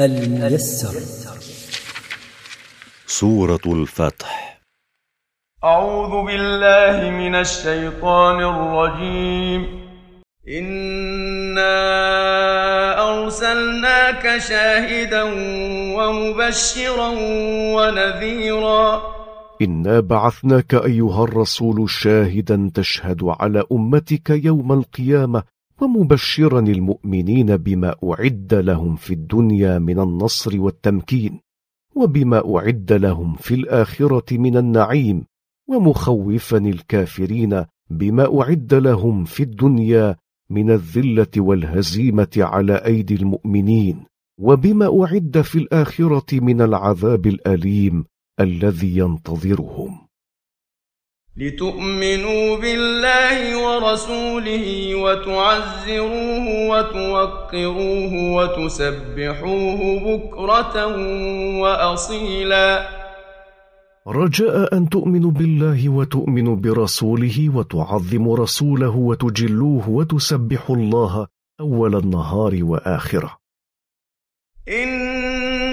الميسر. سورة الفتح. أعوذ بالله من الشيطان الرجيم. إنا أرسلناك شاهدا ومبشرا ونذيرا. إنا بعثناك أيها الرسول شاهدا تشهد على أمتك يوم القيامة ومبشرا المؤمنين بما أعد لهم في الدنيا من النصر والتمكين وبما أعد لهم في الآخرة من النعيم ومخوفا الكافرين بما أعد لهم في الدنيا من الذلة والهزيمة على أيدي المؤمنين وبما أعد في الآخرة من العذاب الأليم الذي ينتظرهم. لتؤمنوا بالله ورسوله وتعزروه وتوقروه وتسبحوه بكرة وأصيلا. رجاء أن تؤمنوا بالله وتؤمنوا برسوله وتعظموا رسوله وتجلوه وتسبحوا الله أول النهار وآخره. إن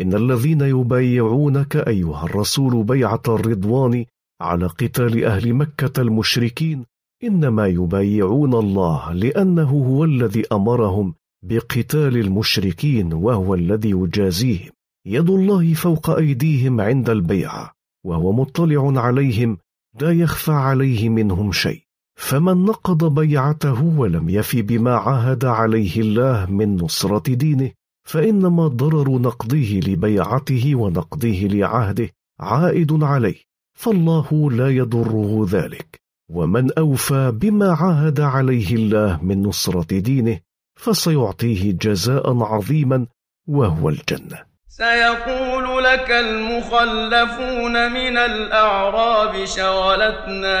إن الذين يبايعونك أيها الرسول بيعة الرضوان على قتال أهل مكة المشركين إنما يبايعون الله لأنه هو الذي أمرهم بقتال المشركين وهو الذي يجازيهم. يد الله فوق أيديهم عند البيعه وهو مطلع عليهم لا يخفى عليه منهم شيء. فمن نقض بيعته ولم يف بما عاهد عليه الله من نصرة دينه فإنما ضرر نقضه لبيعته ونقضه لعهده عائد عليه فالله لا يضره ذلك. ومن أوفى بما عاهد عليه الله من نصرة دينه فسيعطيه جزاء عظيما وهو الجنة. سيقول لك المخلفون من الأعراب شغلتنا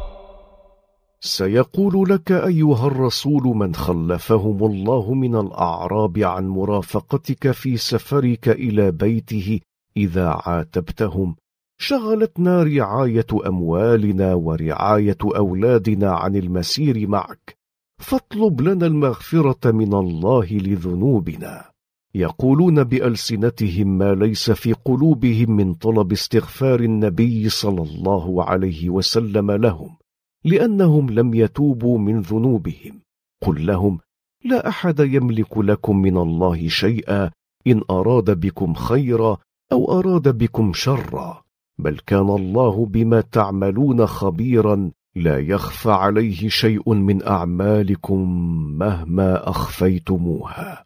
سيقول لك أيها الرسول من خلفهم الله من الأعراب عن مرافقتك في سفرك إلى بيته إذا عاتبتهم. شغلتنا رعاية أموالنا ورعاية أولادنا عن المسير معك. فاطلب لنا المغفرة من الله لذنوبنا. يقولون بألسنتهم ما ليس في قلوبهم من طلب استغفار النبي صلى الله عليه وسلم لهم. لأنهم لم يتوبوا من ذنوبهم. قل لهم لا أحد يملك لكم من الله شيئا إن أراد بكم خيرا أو أراد بكم شرا بل كان الله بما تعملون خبيرا. لا يخفى عليه شيء من أعمالكم مهما أخفيتموها.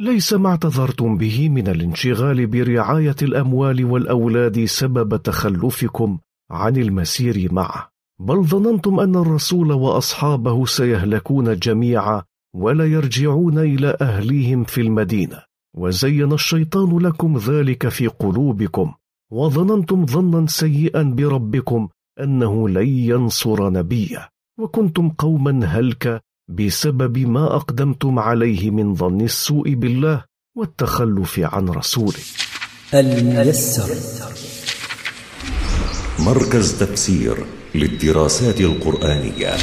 ليس ما اعتذرتم به من الانشغال برعاية الأموال والأولاد سبب تخلفكم عن المسير معه. بل ظننتم أن الرسول وأصحابه سيهلكون جميعا ولا يرجعون إلى أهليهم في المدينة. وزين الشيطان لكم ذلك في قلوبكم. وظننتم ظنا سيئا بربكم أنه لن ينصر نبيه. وكنتم قوما هلك بسبب ما أقدمتم عليه من ظن السوء بالله والتخلف عن رسوله. الميسر. مركز تفسير للدراسات القرآنية.